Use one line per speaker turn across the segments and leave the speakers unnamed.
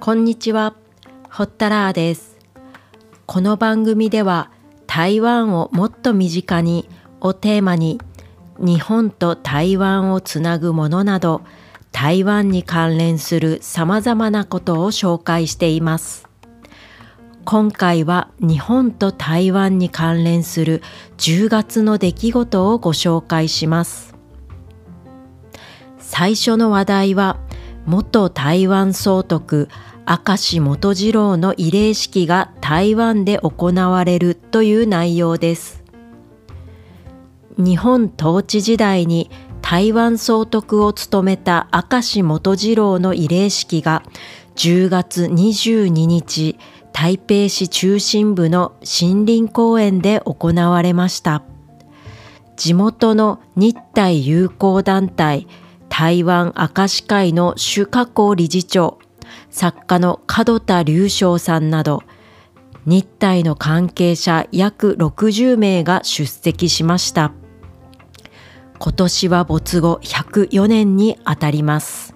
こんにちは、ホッタラーです。この番組では台湾をもっと身近にをテーマに日本と台湾をつなぐものなど台湾に関連する様々なことを紹介しています。今回は日本と台湾に関連する10月の出来事をご紹介します。最初の話題は元台湾総督明石元次郎の慰霊式が台湾で行われるという内容です。日本統治時代に台湾総督を務めた明石元次郎の慰霊式が10月22日台北市中心部の森林公園で行われました。地元の日台友好団体台湾明石会の主加工理事長作家の門田隆翔さんなど日体の関係者約60名が出席しました。今年は没後104年にあたります。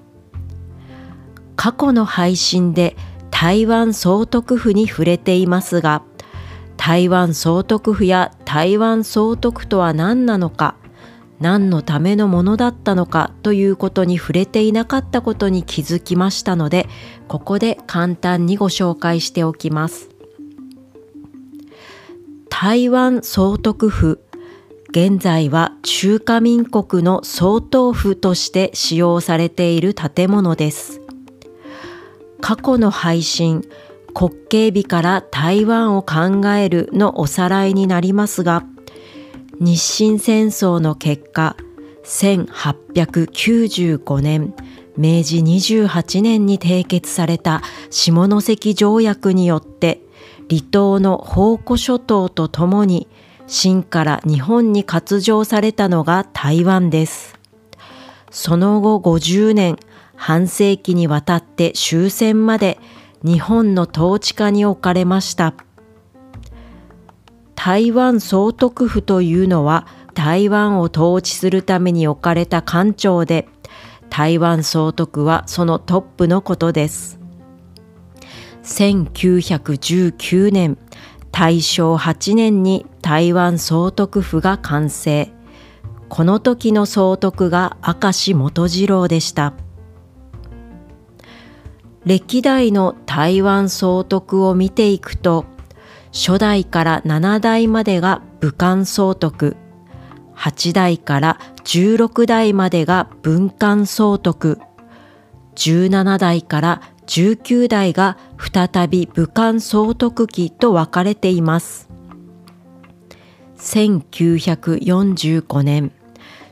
過去の配信で台湾総督府に触れていますが台湾総督府や台湾総督とは何なのか何のためのものだったのかということに触れていなかったことに気づきましたのでここで簡単にご紹介しておきます。台湾総督府現在は中華民国の総統府として使用されている建物です。過去の配信国慶日から台湾を考えるのおさらいになりますが日清戦争の結果1895年明治28年に締結された下関条約によって離島の宝庫諸島とともに清から日本に割譲されたのが台湾です。その後50年、半世紀にわたって終戦まで日本の統治下に置かれました。台湾総督府というのは台湾を統治するために置かれた官庁で台湾総督はそのトップのことです。1919年大正8年に台湾総督府が完成。この時の総督が明石元次郎でした。歴代の台湾総督を見ていくと初代から7代までが武漢総督、8代から16代までが文官総督、17代から19代が再び武漢総督期と分かれています。1945年、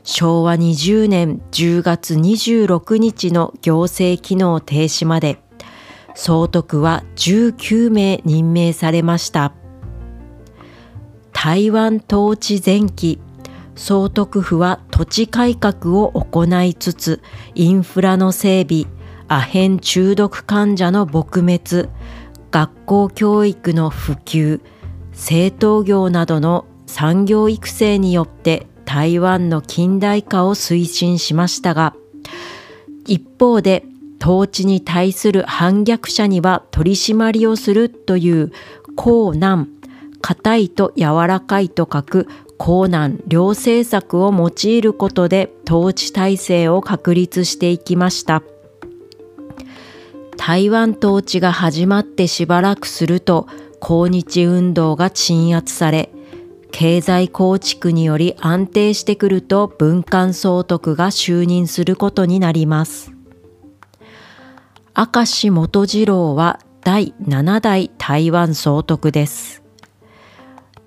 昭和20年10月26日の行政機能停止まで。総督は19名任命されました。台湾統治前期、総督府は土地改革を行いつつ、インフラの整備、アヘン中毒患者の撲滅、学校教育の普及、製陶業などの産業育成によって台湾の近代化を推進しましたが、一方で統治に対する反逆者には取り締まりをするという高難、硬いと柔らかいと書く高難両政策を用いることで統治体制を確立していきました。台湾統治が始まってしばらくすると抗日運動が鎮圧され、経済構築により安定してくると文官総督が就任することになります。明石元次郎は第7代台湾総督です。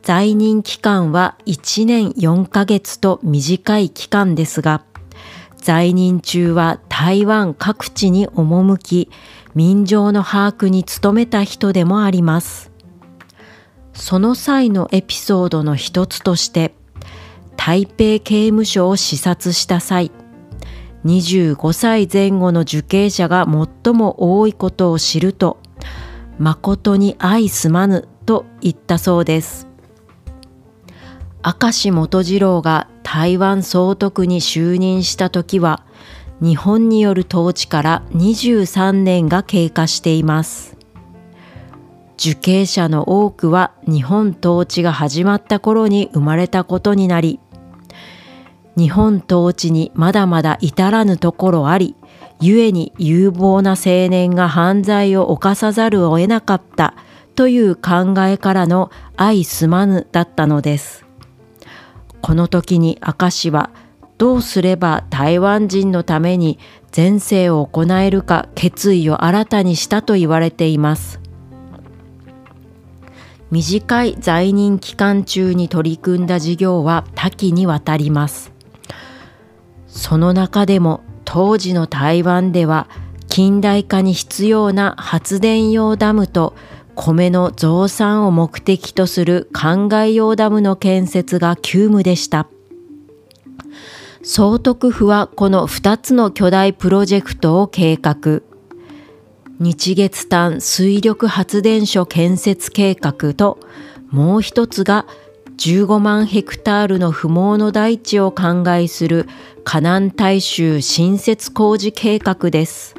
在任期間は1年4ヶ月と短い期間ですが、在任中は台湾各地に赴き、民情の把握に努めた人でもあります。その際のエピソードの一つとして、台北刑務所を視察した際、25歳前後の受刑者が最も多いことを知ると、誠に愛すまぬと言ったそうです。明石元次郎が台湾総督に就任した時は日本による統治から23年が経過しています受刑者の多くは日本統治が始まった頃に生まれたことになり日本統治にまだまだ至らぬところあり故に有望な青年が犯罪を犯さざるを得なかったという考えからの相すまぬだったのです。この時に明石はどうすれば台湾人のために前世を行えるか決意を新たにしたと言われています。短い在任期間中に取り組んだ事業は多岐にわたります。その中でも当時の台湾では近代化に必要な発電用ダムと米の増産を目的とする灌漑用ダムの建設が急務でした。総督府はこの2つの巨大プロジェクトを計画。日月炭水力発電所建設計画ともう一つが15万ヘクタールの不毛の大地を灌漑する河南大衆新設工事計画です。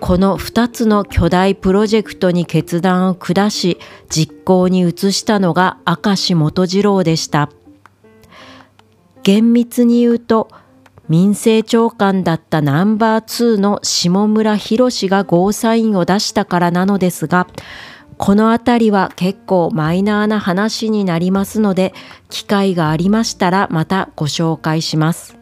この2つの巨大プロジェクトに決断を下し実行に移したのが明石元次郎でした。厳密に言うと民政長官だったナンバー2の下村博がゴーサインを出したからなのですがこの辺りは結構マイナーな話になりますので、機会がありましたらまたご紹介します。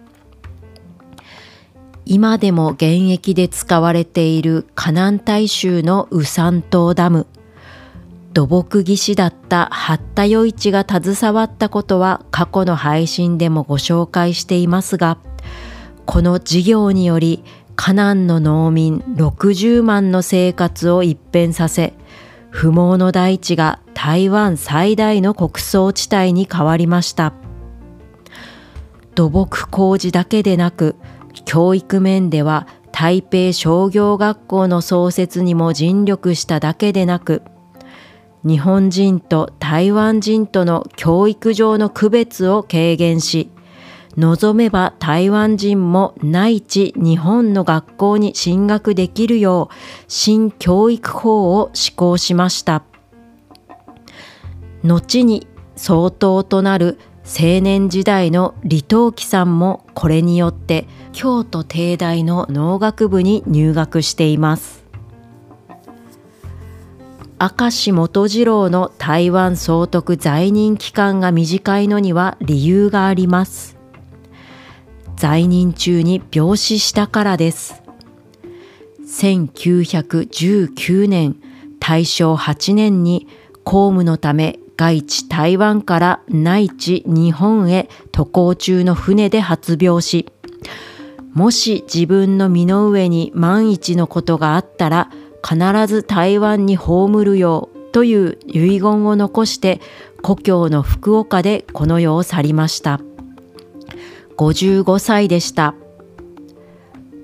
今でも現役で使われている河南大衆の宇山島ダム。土木技師だった八田余一が携わったことは過去の配信でもご紹介していますが、この事業により河南の農民60万の生活を一変させ、不毛の大地が台湾最大の穀倉地帯に変わりました。土木工事だけでなく教育面では台北商業学校の創設にも尽力しただけでなく日本人と台湾人との教育上の区別を軽減し望めば台湾人も内地日本の学校に進学できるよう新教育法を施行しました。後に総統となる青年時代の李登輝さんもこれによって京都帝大の農学部に入学しています。明石元次郎の台湾総督在任期間が短いのには理由があります。在任中に病死したからです。1919年大正8年に公務のため外地台湾から内地日本へ渡航中の船で発病し、もし自分の身の上に万一のことがあったら必ず台湾に葬るようという遺言を残して故郷の福岡でこの世を去りました。55歳でした。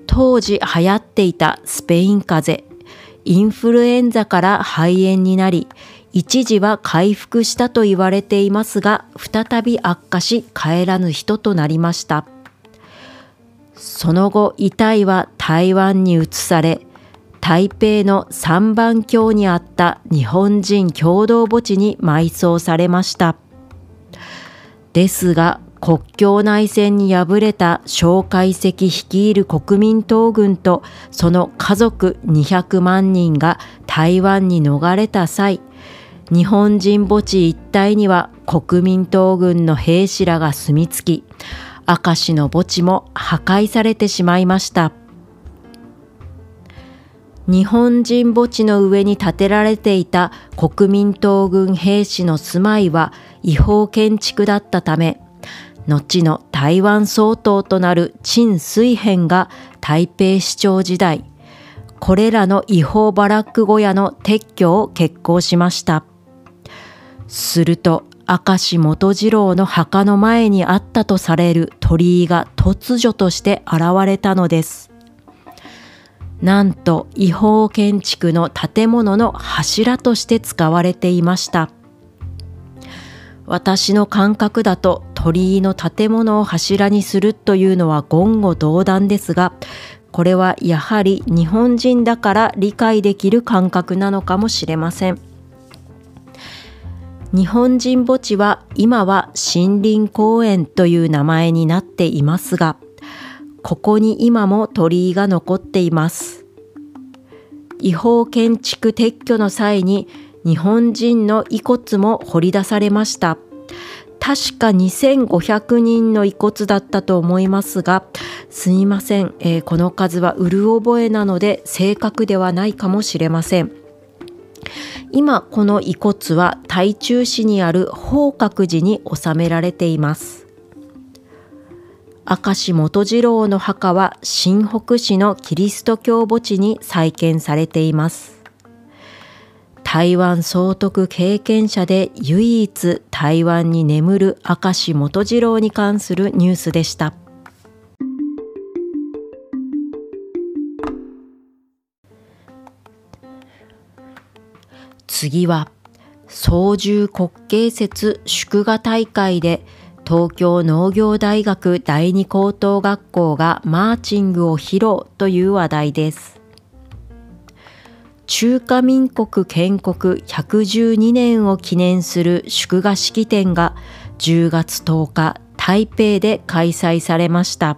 当時流行っていたスペイン風邪、インフルエンザから肺炎になり、一時は回復したと言われていますが、再び悪化し帰らぬ人となりました。その後、遺体は台湾に移され、台北の三番峡にあった日本人共同墓地に埋葬されました。ですが、国境内戦に敗れた蒋介石率いる国民党軍とその家族200万人が台湾に逃れた際、日本人墓地一帯には国民党軍の兵士らが住み着き、明石の墓地も破壊されてしまいました。日本人墓地の上に建てられていた国民党軍兵士の住まいは違法建築だったため、後の台湾総統となる陳水扁が台北市長時代、これらの違法バラック小屋の撤去を決行しました。すると、明石元次郎の墓の前にあったとされる鳥居が突如として現れたのです。なんと違法建築の建物の柱として使われていました。私の感覚だと鳥居の建物を柱にするというのは言語道断ですがこれはやはり日本人だから理解できる感覚なのかもしれません日本人墓地は今は森林公園という名前になっていますがここに今も鳥居が残っています違法建築撤去の際に日本人の遺骨も掘り出されました。確か2500人の遺骨だったと思いますが、すみません、えー、この数はうる覚えなので正確ではないかもしれません。今この遺骨は台中市にある宝覚寺に収められています。明石元次郎の墓は新北市のキリスト教墓地に再建されています。台湾総督経験者で唯一台湾に眠る明石元次郎に関するニュースでした。次は操縦国慶節祝賀大会で東京農業大学第二高等学校がマーチングを披露という話題です。中華民国建国112年を記念する祝賀式典が10月10日台北で開催されました。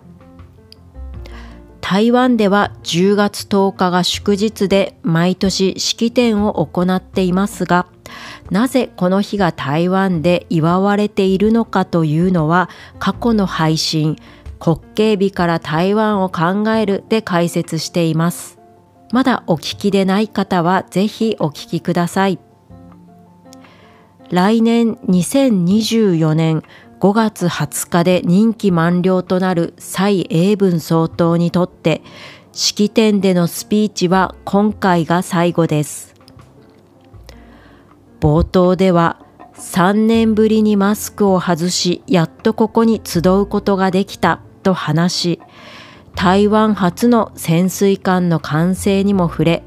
台湾では10月10日が祝日で毎年式典を行っていますがなぜこの日が台湾で祝われているのかというのは過去の配信国慶日から台湾を考えるで解説しています。まだお聞きでない方はぜひお聞きください。来年2024年5月20日で任期満了となる蔡英文総統にとって式典でのスピーチは今回が最後です。冒頭では3年ぶりにマスクを外しやっとここに集うことができたと話し台湾初の潜水艦の完成にも触れ、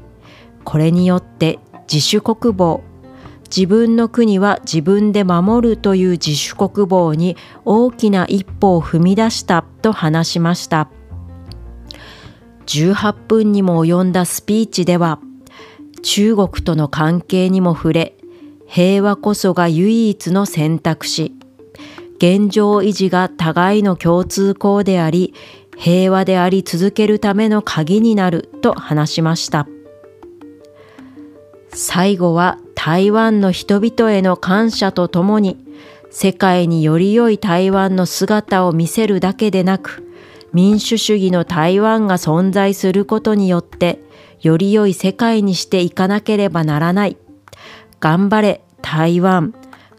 これによって自主国防、自分の国は自分で守るという自主国防に大きな一歩を踏み出したと話しました。18分にも及んだスピーチでは、中国との関係にも触れ、平和こそが唯一の選択肢、現状維持が互いの共通項であり、平和であり続けるための鍵になると話しました。最後は台湾の人々への感謝とともに世界により良い台湾の姿を見せるだけでなく民主主義の台湾が存在することによってより良い世界にしていかなければならない。頑張れ台湾、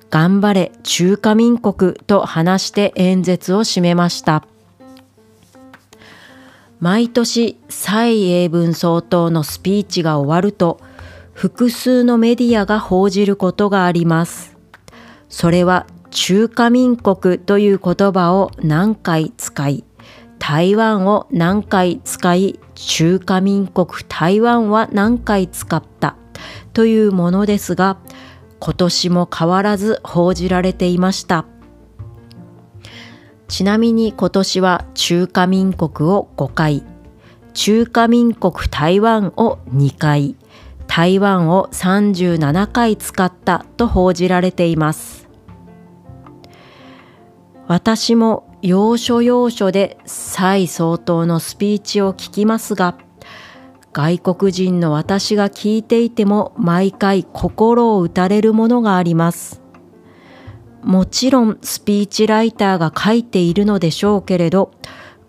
頑張れ中華民国と話して演説を締めました。毎年蔡英文総統のスピーチが終わると複数のメディアが報じることがあります。それは中華民国という言葉を何回使い、台湾を何回使い、中華民国台湾は何回使ったというものですが、今年も変わらず報じられていました。ちなみに今年は中華民国を5回、中華民国台湾を2回、台湾を37回使ったと報じられています。私も要所要所で蔡総統のスピーチを聞きますが、外国人の私が聞いていても毎回心を打たれるものがあります。もちろんスピーチライターが書いているのでしょうけれど、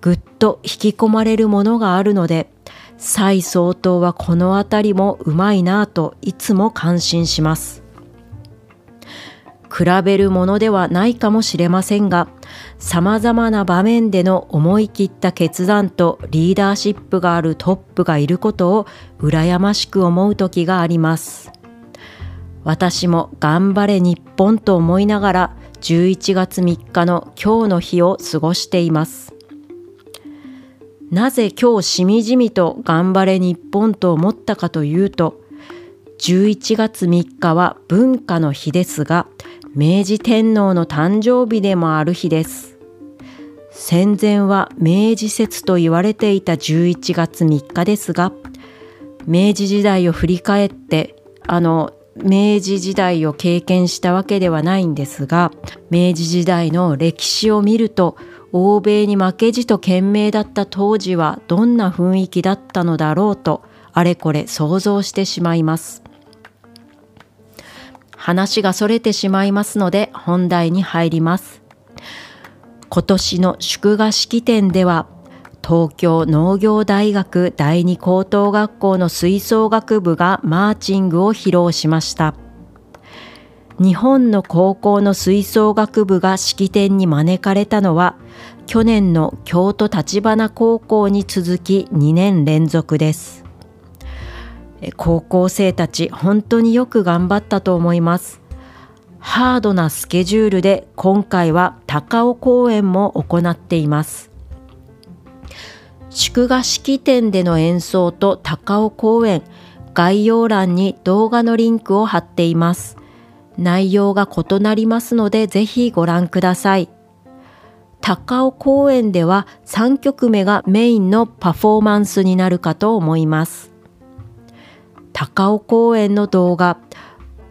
ぐっと引き込まれるものがあるので、蔡総統はこのあたりもうまいなぁといつも感心します。比べるものではないかもしれませんが、様々な場面での思い切った決断とリーダーシップがあるトップがいることを羨ましく思う時があります。私も頑張れ日本と思いながら11月3日の今日の日を過ごしています。なぜ今日しみじみと頑張れ日本と思ったかというと、11月3日は文化の日ですが、明治天皇の誕生日でもある日です戦前は明治節と言われていた11月3日ですが明治時代を振り返ってあの明治時代を経験したわけではないんですが明治時代の歴史を見ると欧米に負けじと懸命だった当時はどんな雰囲気だったのだろうとあれこれ想像してしまいます。話がそれてしまいますので本題に入ります。今年の祝賀式典では東京農業大学第二高等学校の吹奏楽部がマーチングを披露しました。日本の高校の吹奏楽部が式典に招かれたのは去年の京都立花高校に続き2年連続です。高校生たち本当によく頑張ったと思います。ハードなスケジュールで今回は高尾公演も行っています。祝賀式典での演奏と高尾公演概要欄に動画のリンクを貼っています。内容が異なりますのでぜひご覧ください。高尾公園では3曲目がメインのパフォーマンスになるかと思います。高尾公園の動画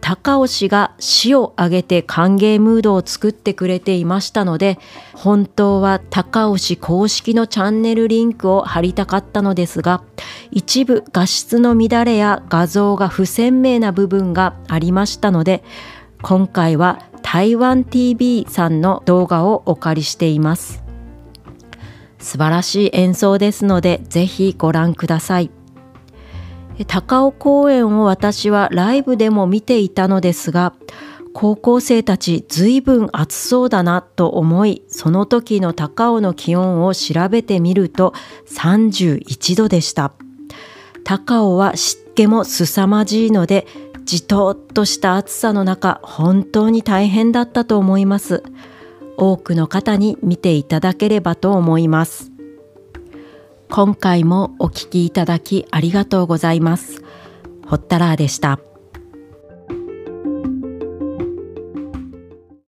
高尾氏が市を挙げて歓迎ムードを作ってくれていましたので本当は高尾氏公式のチャンネルリンクを貼りたかったのですが一部画質の乱れや画像が不鮮明な部分がありましたので今回は台湾 TV さんの動画をお借りしています。素晴らしい演奏ですのでぜひご覧ください。高尾公園を私はライブでも見ていたのですが高校生たちずいぶん暑そうだなと思いその時の高尾の気温を調べてみると31度でした。高尾は湿気も凄まじいのでじとっとした暑さの中本当に大変だったと思います。多くの方に見ていただければと思います。今回もお聴きいただきありがとうございます。ホッタラーでした。